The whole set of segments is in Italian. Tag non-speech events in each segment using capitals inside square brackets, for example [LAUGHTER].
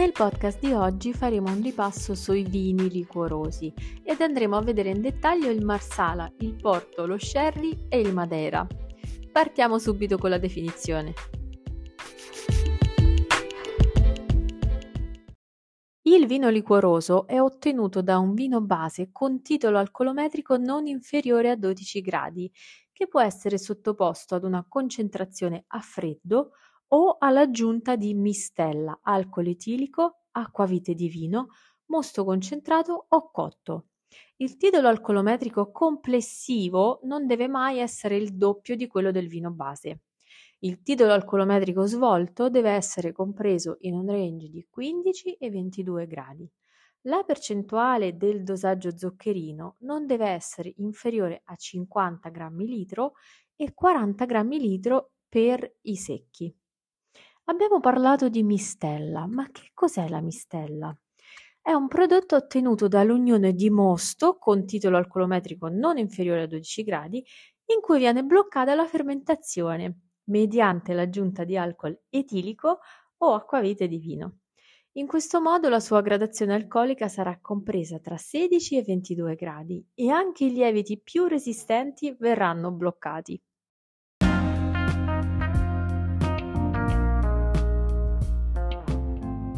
Nel podcast di oggi faremo un ripasso sui vini liquorosi ed andremo a vedere in dettaglio il Marsala, il Porto, lo Sherry e il Madeira. Partiamo subito con la definizione. Il vino liquoroso è ottenuto da un vino base con titolo alcolometrico non inferiore a 12 gradi, che può essere sottoposto ad una concentrazione a freddo o all'aggiunta di mistella, alcol etilico, acquavite di vino, mosto concentrato o cotto. Il titolo alcolometrico complessivo non deve mai essere il doppio di quello del vino base. Il titolo alcolometrico svolto deve essere compreso in un range di 15 e 22 gradi. La percentuale del dosaggio zuccherino non deve essere inferiore a 50 grammi litro e 40 grammi litro per i secchi. Abbiamo parlato di mistella, ma che cos'è la mistella? È un prodotto ottenuto dall'unione di mosto con titolo alcolometrico non inferiore a 12 gradi in cui viene bloccata la fermentazione mediante l'aggiunta di alcol etilico o acquavite di vino. In questo modo la sua gradazione alcolica sarà compresa tra 16 e 22 gradi e anche i lieviti più resistenti verranno bloccati.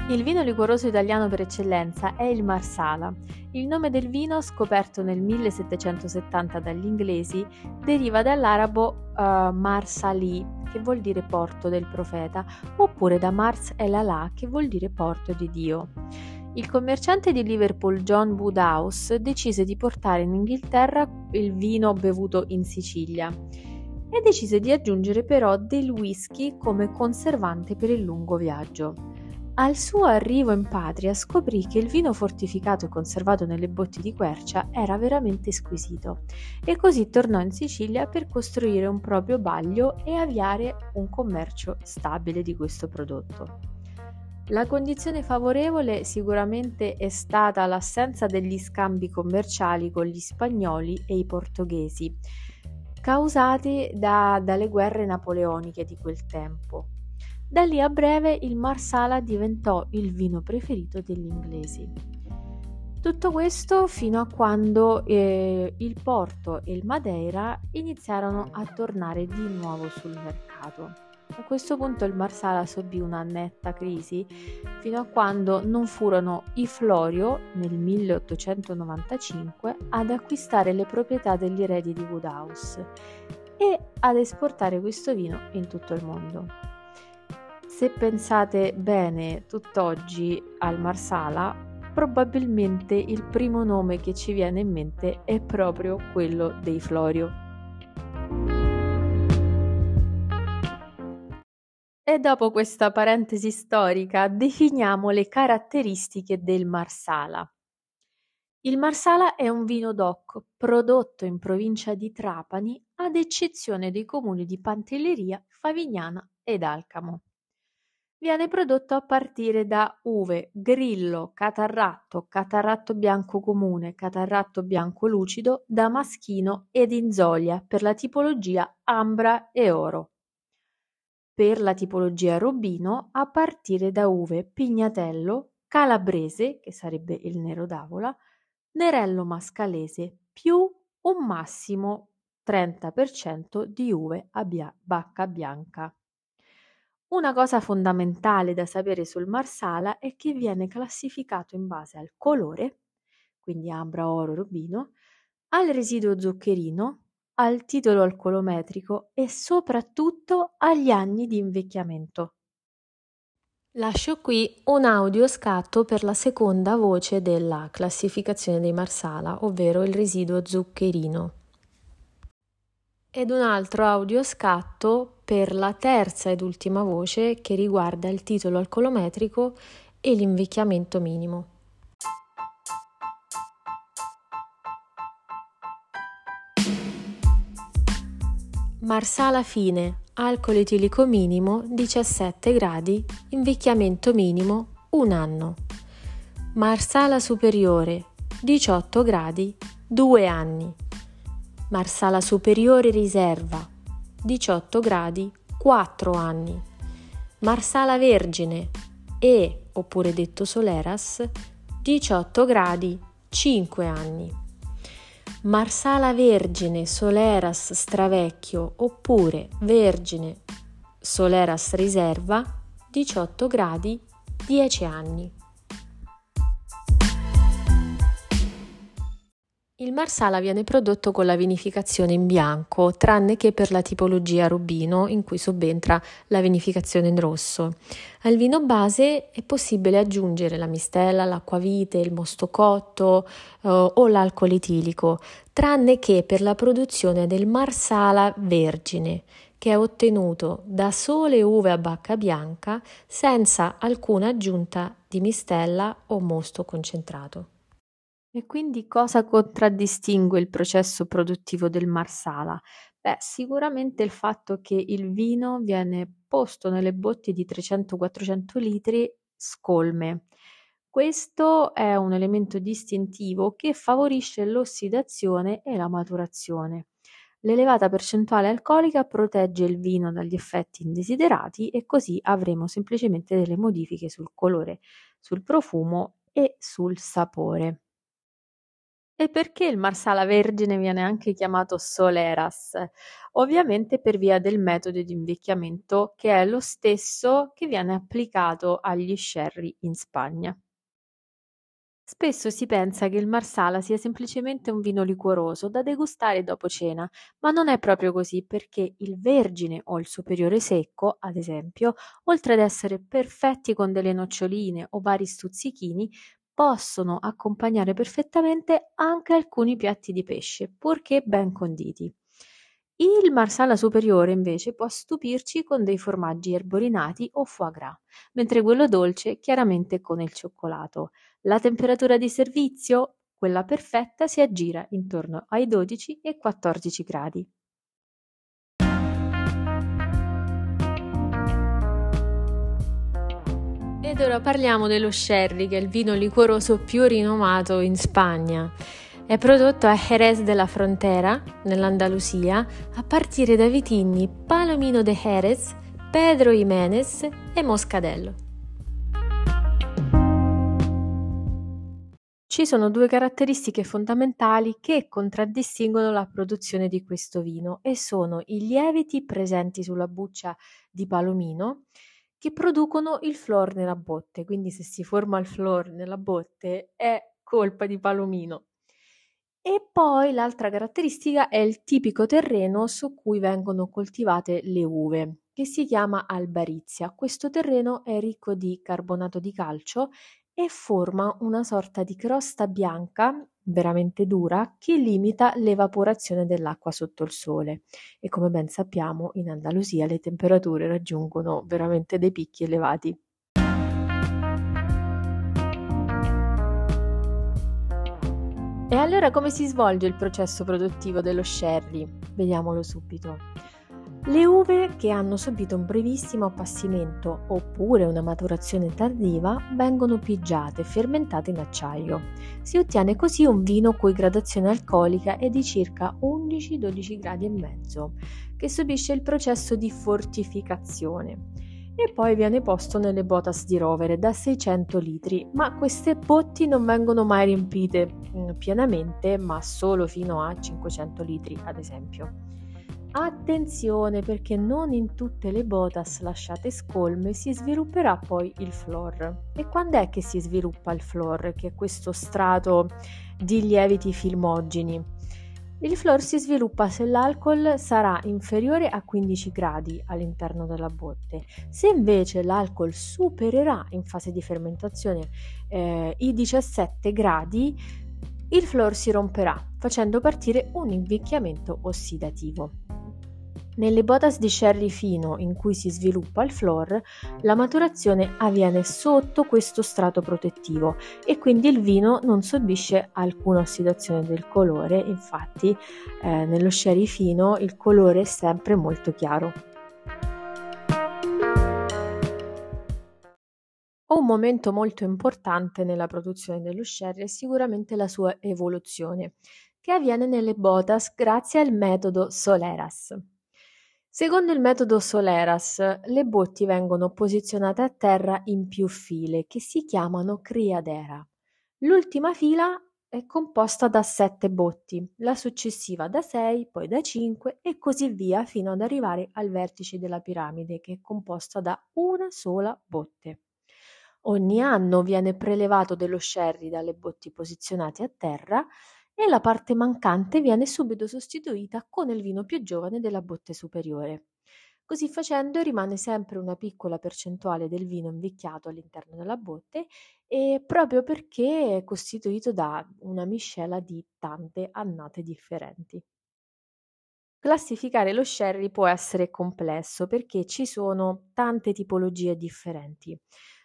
Il vino liquoroso italiano per eccellenza è il Marsala. Il nome del vino, scoperto nel 1770 dagli inglesi, deriva dall'arabo uh, Marsali, che vuol dire porto del profeta, oppure da Mars el Allah, che vuol dire porto di Dio. Il commerciante di Liverpool John Woodhouse decise di portare in Inghilterra il vino bevuto in Sicilia e decise di aggiungere però del whisky come conservante per il lungo viaggio. Al suo arrivo in patria scoprì che il vino fortificato e conservato nelle botti di quercia era veramente squisito e così tornò in Sicilia per costruire un proprio baglio e avviare un commercio stabile di questo prodotto. La condizione favorevole sicuramente è stata l'assenza degli scambi commerciali con gli spagnoli e i portoghesi, causati da, dalle guerre napoleoniche di quel tempo. Da lì a breve il Marsala diventò il vino preferito degli inglesi. Tutto questo fino a quando eh, il Porto e il Madeira iniziarono a tornare di nuovo sul mercato. A questo punto il Marsala subì una netta crisi fino a quando non furono i Florio nel 1895 ad acquistare le proprietà degli eredi di Woodhouse e ad esportare questo vino in tutto il mondo. Se pensate bene tutt'oggi al Marsala, probabilmente il primo nome che ci viene in mente è proprio quello dei Florio. E dopo questa parentesi storica definiamo le caratteristiche del Marsala. Il Marsala è un vino DOC prodotto in provincia di Trapani ad eccezione dei comuni di Pantelleria, Favignana ed Alcamo viene prodotto a partire da uve, grillo, catarratto, catarratto bianco comune, catarratto bianco lucido, damaschino ed inzolia per la tipologia ambra e oro. Per la tipologia robino a partire da uve pignatello, calabrese, che sarebbe il nero d'avola, nerello mascalese più un massimo 30% di uve a bia- bacca bianca. Una cosa fondamentale da sapere sul Marsala è che viene classificato in base al colore, quindi ambra, oro, rubino, al residuo zuccherino, al titolo alcolometrico e soprattutto agli anni di invecchiamento. Lascio qui un audio scatto per la seconda voce della classificazione dei Marsala, ovvero il residuo zuccherino ed un altro audio scatto per la terza ed ultima voce che riguarda il titolo alcolometrico e l'invecchiamento minimo. Marsala fine, alcol etilico minimo 17 gradi, invecchiamento minimo 1 anno. Marsala superiore 18 gradi, 2 anni. Marsala Superiore Riserva 18 gradi 4 anni. Marsala Vergine e, oppure detto Soleras, 18 gradi 5 anni. Marsala Vergine Soleras Stravecchio oppure Vergine Soleras Riserva 18 gradi 10 anni. Il Marsala viene prodotto con la vinificazione in bianco, tranne che per la tipologia rubino in cui subentra la vinificazione in rosso. Al vino base è possibile aggiungere la mistella, l'acquavite, il mosto cotto eh, o l'alcol etilico, tranne che per la produzione del Marsala vergine, che è ottenuto da sole uve a bacca bianca senza alcuna aggiunta di mistella o mosto concentrato. E quindi cosa contraddistingue il processo produttivo del Marsala? Beh, sicuramente il fatto che il vino viene posto nelle bottiglie di 300-400 litri scolme. Questo è un elemento distintivo che favorisce l'ossidazione e la maturazione. L'elevata percentuale alcolica protegge il vino dagli effetti indesiderati e così avremo semplicemente delle modifiche sul colore, sul profumo e sul sapore. E perché il Marsala Vergine viene anche chiamato Soleras? Ovviamente per via del metodo di invecchiamento che è lo stesso che viene applicato agli sherry in Spagna. Spesso si pensa che il Marsala sia semplicemente un vino liquoroso da degustare dopo cena, ma non è proprio così perché il Vergine o il Superiore Secco, ad esempio, oltre ad essere perfetti con delle noccioline o vari stuzzichini, possono accompagnare perfettamente anche alcuni piatti di pesce, purché ben conditi. Il marsala superiore invece può stupirci con dei formaggi erborinati o foie gras, mentre quello dolce chiaramente con il cioccolato. La temperatura di servizio, quella perfetta, si aggira intorno ai 12 e 14 gradi. Ed ora parliamo dello sherry, che è il vino liquoroso più rinomato in Spagna. È prodotto a Jerez de la Frontera, nell'Andalusia, a partire dai vitigni Palomino de Jerez, Pedro Jiménez e Moscadello. Ci sono due caratteristiche fondamentali che contraddistinguono la produzione di questo vino e sono i lieviti presenti sulla buccia di Palomino che producono il flor nella botte, quindi se si forma il flor nella botte è colpa di Palomino. E poi l'altra caratteristica è il tipico terreno su cui vengono coltivate le uve, che si chiama albarizia. Questo terreno è ricco di carbonato di calcio e forma una sorta di crosta bianca veramente dura che limita l'evaporazione dell'acqua sotto il sole e come ben sappiamo in Andalusia le temperature raggiungono veramente dei picchi elevati. E allora come si svolge il processo produttivo dello sherry? Vediamolo subito. Le uve che hanno subito un brevissimo appassimento oppure una maturazione tardiva vengono pigiate e fermentate in acciaio. Si ottiene così un vino cui gradazione alcolica è di circa 11-12 gradi e mezzo, che subisce il processo di fortificazione e poi viene posto nelle botas di rovere da 600 litri, ma queste botti non vengono mai riempite mm, pienamente, ma solo fino a 500 litri ad esempio. Attenzione perché non in tutte le botas lasciate scolme si svilupperà poi il flor. E quando è che si sviluppa il flor, che è questo strato di lieviti filmogeni? Il flor si sviluppa se l'alcol sarà inferiore a 15 gradi all'interno della botte. Se invece l'alcol supererà in fase di fermentazione eh, i 17 gradi, il flor si romperà facendo partire un invecchiamento ossidativo. Nelle botas di sherry fino in cui si sviluppa il flor, la maturazione avviene sotto questo strato protettivo e quindi il vino non subisce alcuna ossidazione del colore, infatti eh, nello sherry fino il colore è sempre molto chiaro. Un momento molto importante nella produzione dello sherry è sicuramente la sua evoluzione, che avviene nelle botas grazie al metodo Soleras. Secondo il metodo Soleras, le botti vengono posizionate a terra in più file che si chiamano criadera. L'ultima fila è composta da sette botti, la successiva da sei, poi da cinque e così via fino ad arrivare al vertice della piramide che è composta da una sola botte. Ogni anno viene prelevato dello sherry dalle botti posizionate a terra e la parte mancante viene subito sostituita con il vino più giovane della botte superiore. Così facendo rimane sempre una piccola percentuale del vino invecchiato all'interno della botte e proprio perché è costituito da una miscela di tante annate differenti. Classificare lo sherry può essere complesso perché ci sono tante tipologie differenti.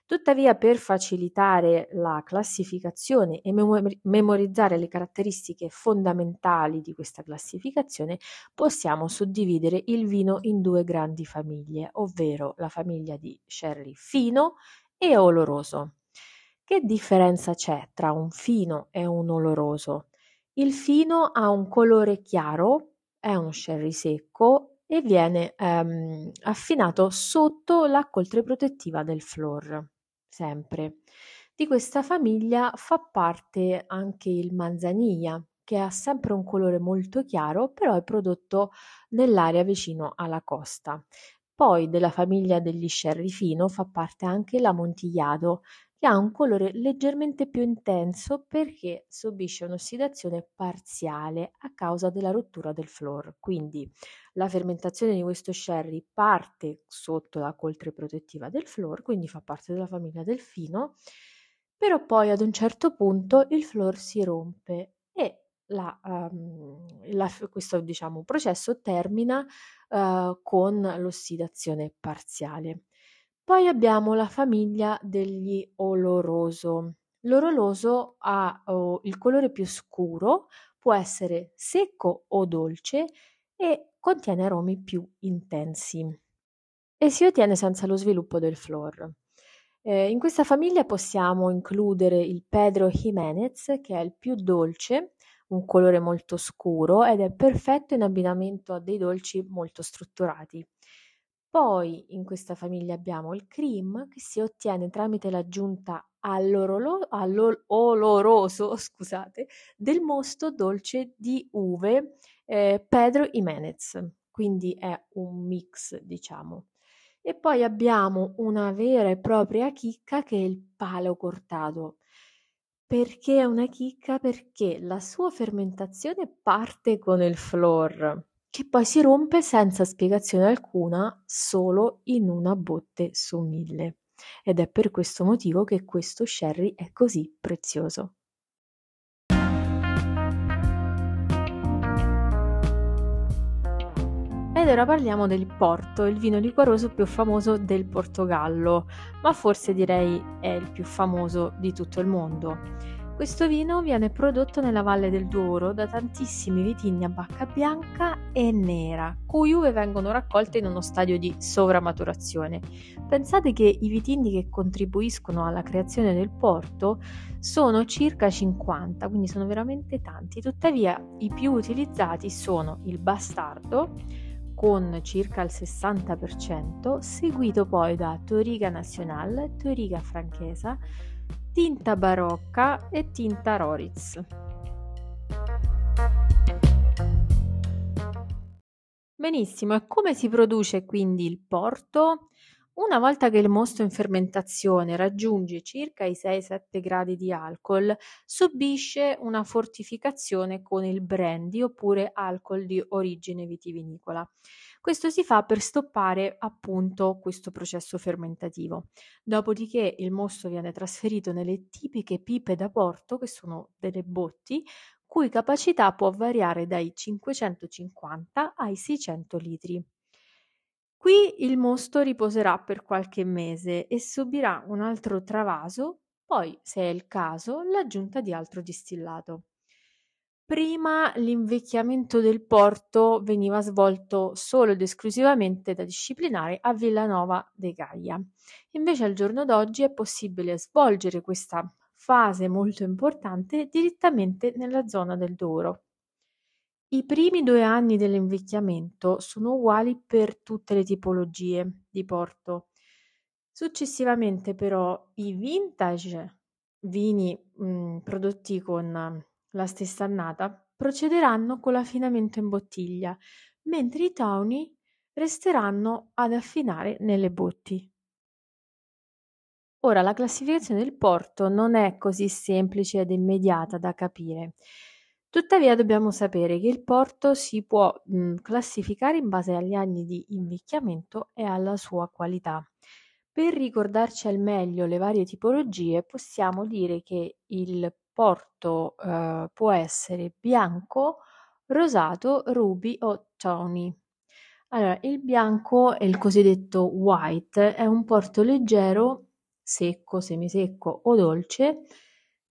Tuttavia, per facilitare la classificazione e memorizzare le caratteristiche fondamentali di questa classificazione, possiamo suddividere il vino in due grandi famiglie, ovvero la famiglia di sherry fino e oloroso. Che differenza c'è tra un fino e un oloroso? Il fino ha un colore chiaro, è uno sherry secco e viene ehm, affinato sotto la coltre protettiva del flor sempre. Di questa famiglia fa parte anche il manzanilla, che ha sempre un colore molto chiaro, però è prodotto nell'area vicino alla costa. Poi della famiglia degli sherry fino fa parte anche l'amontillado, che ha un colore leggermente più intenso perché subisce un'ossidazione parziale a causa della rottura del flor. Quindi la fermentazione di questo sherry parte sotto la coltre protettiva del flor, quindi fa parte della famiglia del fino, però poi ad un certo punto il flor si rompe e la, um, la, questo diciamo, processo termina uh, con l'ossidazione parziale. Poi abbiamo la famiglia degli oloroso. L'oroloso ha oh, il colore più scuro, può essere secco o dolce e contiene aromi più intensi e si ottiene senza lo sviluppo del flor. Eh, in questa famiglia possiamo includere il Pedro Jimenez, che è il più dolce, un colore molto scuro ed è perfetto in abbinamento a dei dolci molto strutturati. Poi in questa famiglia abbiamo il cream che si ottiene tramite l'aggiunta all'oloroso [LAUGHS] scusate, del mosto dolce di uve eh, Pedro Jimenez, quindi è un mix diciamo. E poi abbiamo una vera e propria chicca che è il palo cortato. Perché è una chicca? Perché la sua fermentazione parte con il flor che poi si rompe senza spiegazione alcuna, solo in una botte su mille. Ed è per questo motivo che questo sherry è così prezioso. Ed ora parliamo del Porto, il vino liquoroso più famoso del Portogallo, ma forse direi è il più famoso di tutto il mondo. Questo vino viene prodotto nella Valle del Douro da tantissimi vitigni a bacca bianca e nera, cui uve vengono raccolte in uno stadio di sovramaturazione. Pensate che i vitigni che contribuiscono alla creazione del porto sono circa 50, quindi sono veramente tanti. Tuttavia i più utilizzati sono il bastardo con circa il 60%, seguito poi da Toriga Nacional, Toriga Franchesa, tinta barocca e tinta Roriz. Benissimo, e come si produce quindi il porto? Una volta che il mosto in fermentazione raggiunge circa i 6-7 gradi di alcol, subisce una fortificazione con il brandy oppure alcol di origine vitivinicola. Questo si fa per stoppare appunto questo processo fermentativo. Dopodiché il mosto viene trasferito nelle tipiche pipe da porto, che sono delle botti, cui capacità può variare dai 550 ai 600 litri. Qui il mosto riposerà per qualche mese e subirà un altro travaso, poi, se è il caso, l'aggiunta di altro distillato. Prima l'invecchiamento del porto veniva svolto solo ed esclusivamente da disciplinare a Villanova de Gaia. Invece al giorno d'oggi è possibile svolgere questa fase molto importante direttamente nella zona del Douro. I primi due anni dell'invecchiamento sono uguali per tutte le tipologie di porto. Successivamente però i vintage vini mh, prodotti con la stessa annata procederanno con l'affinamento in bottiglia, mentre i tawny resteranno ad affinare nelle botti. Ora, la classificazione del porto non è così semplice ed immediata da capire. Tuttavia dobbiamo sapere che il porto si può mh, classificare in base agli anni di invecchiamento e alla sua qualità. Per ricordarci al meglio le varie tipologie, possiamo dire che il porto eh, può essere bianco, rosato, ruby o tawny. Allora, il bianco è il cosiddetto white, è un porto leggero, secco, semisecco o dolce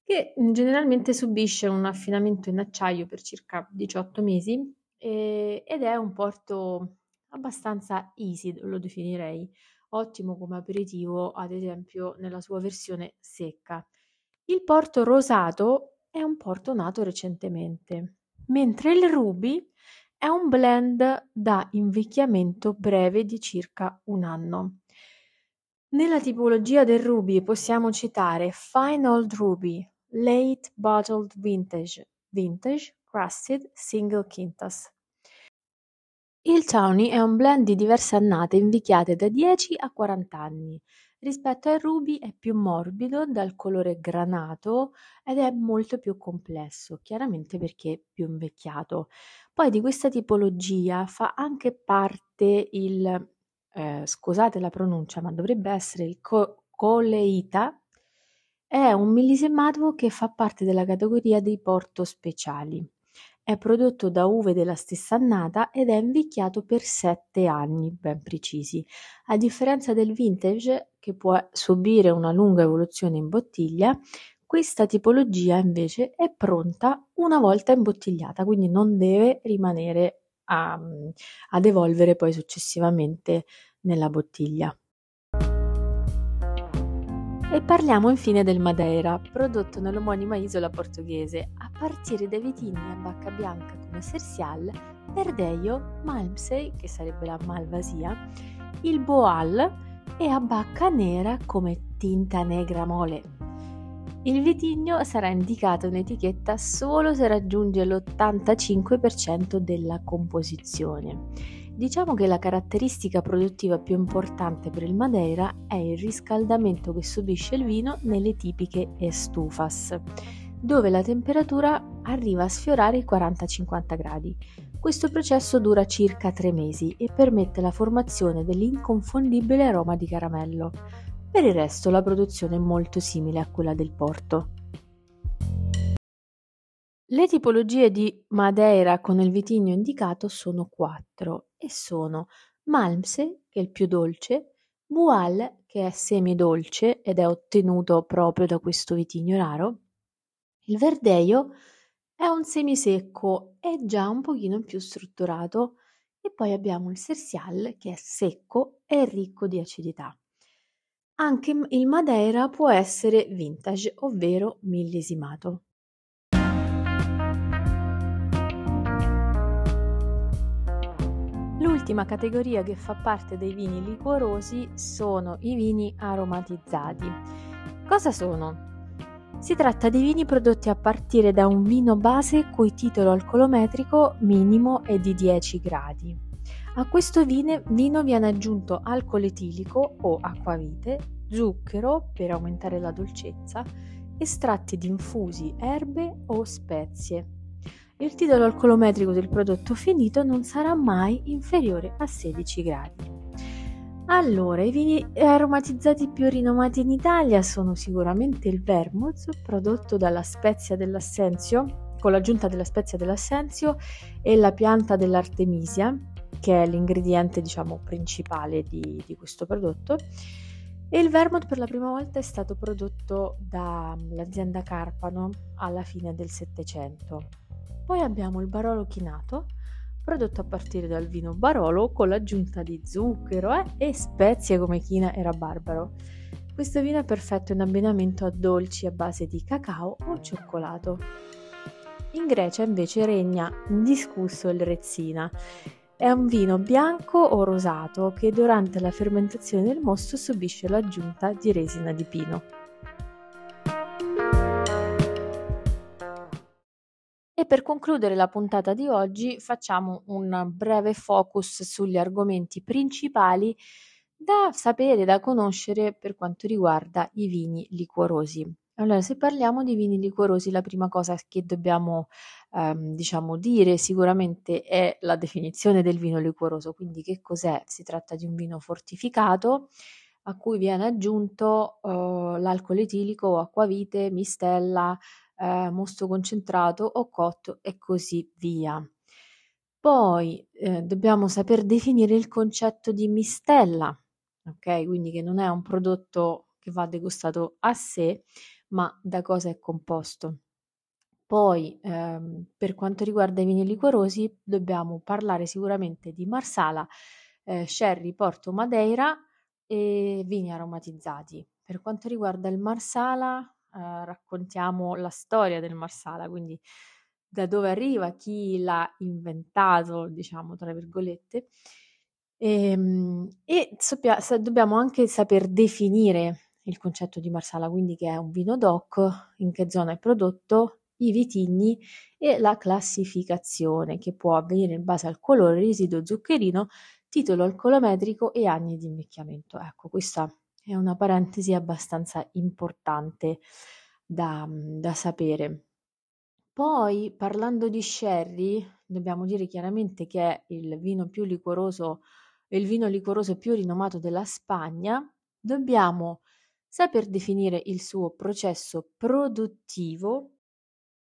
che mm, generalmente subisce un affinamento in acciaio per circa 18 mesi e, ed è un porto abbastanza easy, lo definirei, ottimo come aperitivo, ad esempio nella sua versione secca. Il porto rosato è un porto nato recentemente, mentre il ruby è un blend da invecchiamento breve di circa un anno. Nella tipologia del ruby possiamo citare Fine Old Ruby, Late Bottled Vintage, Vintage, Crusted, Single Quintas. Il Tawny è un blend di diverse annate invecchiate da 10 a 40 anni. Rispetto al Ruby è più morbido, dal colore granato ed è molto più complesso, chiaramente perché più invecchiato. Poi di questa tipologia fa anche parte il, eh, scusate la pronuncia, ma dovrebbe essere il co- coleita, è un millesemato che fa parte della categoria dei porto speciali. È prodotto da uve della stessa annata ed è invecchiato per 7 anni ben precisi. A differenza del vintage, che può subire una lunga evoluzione in bottiglia, questa tipologia invece è pronta una volta imbottigliata, quindi non deve rimanere a, ad evolvere poi successivamente nella bottiglia. E parliamo infine del Madeira, prodotto nell'omonima isola portoghese, a partire dai vitigni a bacca bianca come Sersial, Verdeio, Malmsey, che sarebbe la Malvasia, il Boal e a bacca nera come Tinta Negra Mole. Il vitigno sarà indicato in etichetta solo se raggiunge l'85% della composizione Diciamo che la caratteristica produttiva più importante per il Madeira è il riscaldamento che subisce il vino nelle tipiche estufas, dove la temperatura arriva a sfiorare i 40-50 gradi. Questo processo dura circa 3 mesi e permette la formazione dell'inconfondibile aroma di caramello. Per il resto la produzione è molto simile a quella del Porto. Le tipologie di Madeira con il vitigno indicato sono quattro e sono Malmsey, che è il più dolce, Bual, che è semidolce ed è ottenuto proprio da questo vitigno raro, il Verdeio è un semisecco e già un pochino più strutturato e poi abbiamo il Sersial che è secco e ricco di acidità. Anche il Madeira può essere vintage, ovvero millesimato. L'ultima categoria che fa parte dei vini liquorosi sono i vini aromatizzati. Cosa sono? Si tratta di vini prodotti a partire da un vino base cui titolo alcolometrico minimo è di 10 gradi. A questo vino viene aggiunto alcol etilico o acquavite, zucchero per aumentare la dolcezza, estratti di infusi, erbe o spezie il titolo alcolometrico del prodotto finito non sarà mai inferiore a 16 gradi. Allora, i vini aromatizzati più rinomati in Italia sono sicuramente il vermouth, prodotto dalla spezia dell'assenzio, con l'aggiunta della spezia dell'assenzio e la pianta dell'artemisia, che è l'ingrediente, diciamo, principale di, di questo prodotto. E il vermouth per la prima volta è stato prodotto dall'azienda Carpano alla fine del Settecento. Poi abbiamo il Barolo chinato, prodotto a partire dal vino Barolo con l'aggiunta di zucchero eh, e spezie come china e rabarbaro. Questo vino è perfetto in abbinamento a dolci a base di cacao o cioccolato. In Grecia invece regna indiscusso il Rezzina. È un vino bianco o rosato che durante la fermentazione del mosto subisce l'aggiunta di resina di pino. Per concludere la puntata di oggi facciamo un breve focus sugli argomenti principali da sapere, da conoscere per quanto riguarda i vini liquorosi. Allora, se parliamo di vini liquorosi, la prima cosa che dobbiamo, ehm, diciamo, dire sicuramente è la definizione del vino liquoroso. Quindi, che cos'è? Si tratta di un vino fortificato a cui viene aggiunto eh, l'alcol etilico acquavite, mistella, eh, mosto concentrato o cotto e così via. Poi eh, dobbiamo saper definire il concetto di mistella, ok? Quindi che non è un prodotto che va degustato a sé, ma da cosa è composto. Poi, ehm, per quanto riguarda i vini liquorosi, dobbiamo parlare sicuramente di Marsala, eh, Sherry, Porto, Madeira e vini aromatizzati. Per quanto riguarda il Marsala, eh, raccontiamo la storia del Marsala, quindi da dove arriva, chi l'ha inventato, diciamo tra virgolette. E, ehm, e soppia, dobbiamo anche saper definire il concetto di Marsala, quindi che è un vino DOC, in che zona è prodotto, i vitigni e la classificazione che può avvenire in base al colore, residuo zuccherino, titolo alcolometrico e anni di invecchiamento. Ecco, questa è una parentesi abbastanza importante da, da sapere. Poi, parlando di sherry, dobbiamo dire chiaramente che è il vino più liquoroso, il vino liquoroso più rinomato della Spagna. Dobbiamo saper definire il suo processo produttivo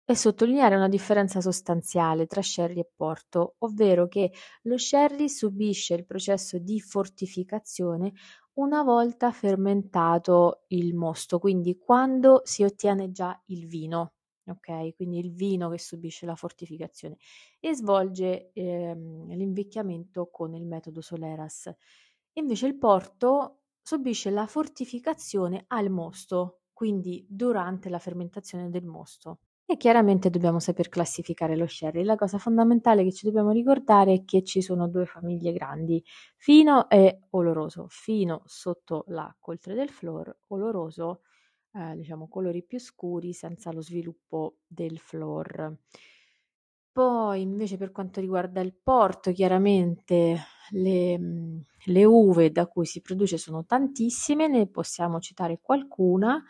e sottolineare una differenza sostanziale tra sherry e porto, ovvero che lo sherry subisce il processo di fortificazione una volta fermentato il mosto, quindi quando si ottiene già il vino, ok? Quindi il vino che subisce la fortificazione e svolge ehm, l'invecchiamento con il metodo Soleras. Invece il porto subisce la fortificazione al mosto, quindi durante la fermentazione del mosto. E chiaramente dobbiamo saper classificare lo sherry. La cosa fondamentale che ci dobbiamo ricordare è che ci sono due famiglie grandi, fino e oloroso. Fino sotto la coltre del flor, oloroso, eh, diciamo colori più scuri senza lo sviluppo del flor. Poi invece per quanto riguarda il porto, chiaramente le, le uve da cui si produce sono tantissime, ne possiamo citare qualcuna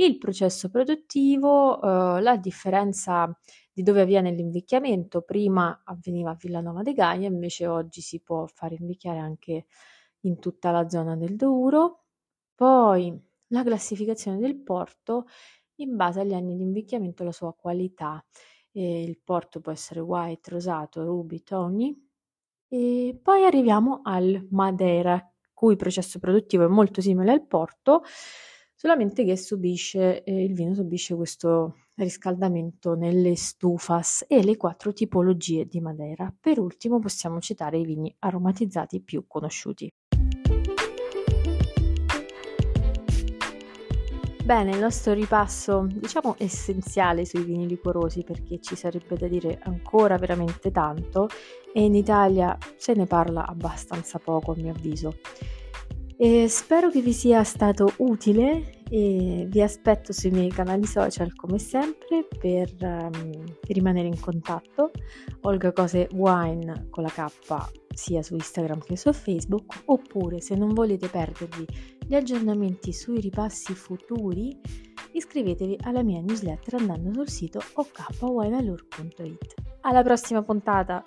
il processo produttivo, eh, la differenza di dove avviene l'invecchiamento, prima avveniva a Villanova de Gaia, invece oggi si può fare invecchiare anche in tutta la zona del Douro. Poi la classificazione del porto in base agli anni di invecchiamento e la sua qualità. E il porto può essere white, rosato, ruby, tony. E poi arriviamo al Madeira, cui processo produttivo è molto simile al porto, solamente che subisce, eh, il vino subisce questo riscaldamento nelle stufas e le quattro tipologie di Madeira. Per ultimo possiamo citare i vini aromatizzati più conosciuti. Bene, il nostro ripasso, diciamo, essenziale sui vini liquorosi perché ci sarebbe da dire ancora veramente tanto e in Italia se ne parla abbastanza poco a mio avviso. E spero che vi sia stato utile e vi aspetto sui miei canali social come sempre per um, rimanere in contatto. Olga Cose Wine con la K sia su Instagram che su Facebook oppure se non volete perdervi gli aggiornamenti sui ripassi futuri iscrivetevi alla mia newsletter andando sul sito okwineallure.it. Alla prossima puntata!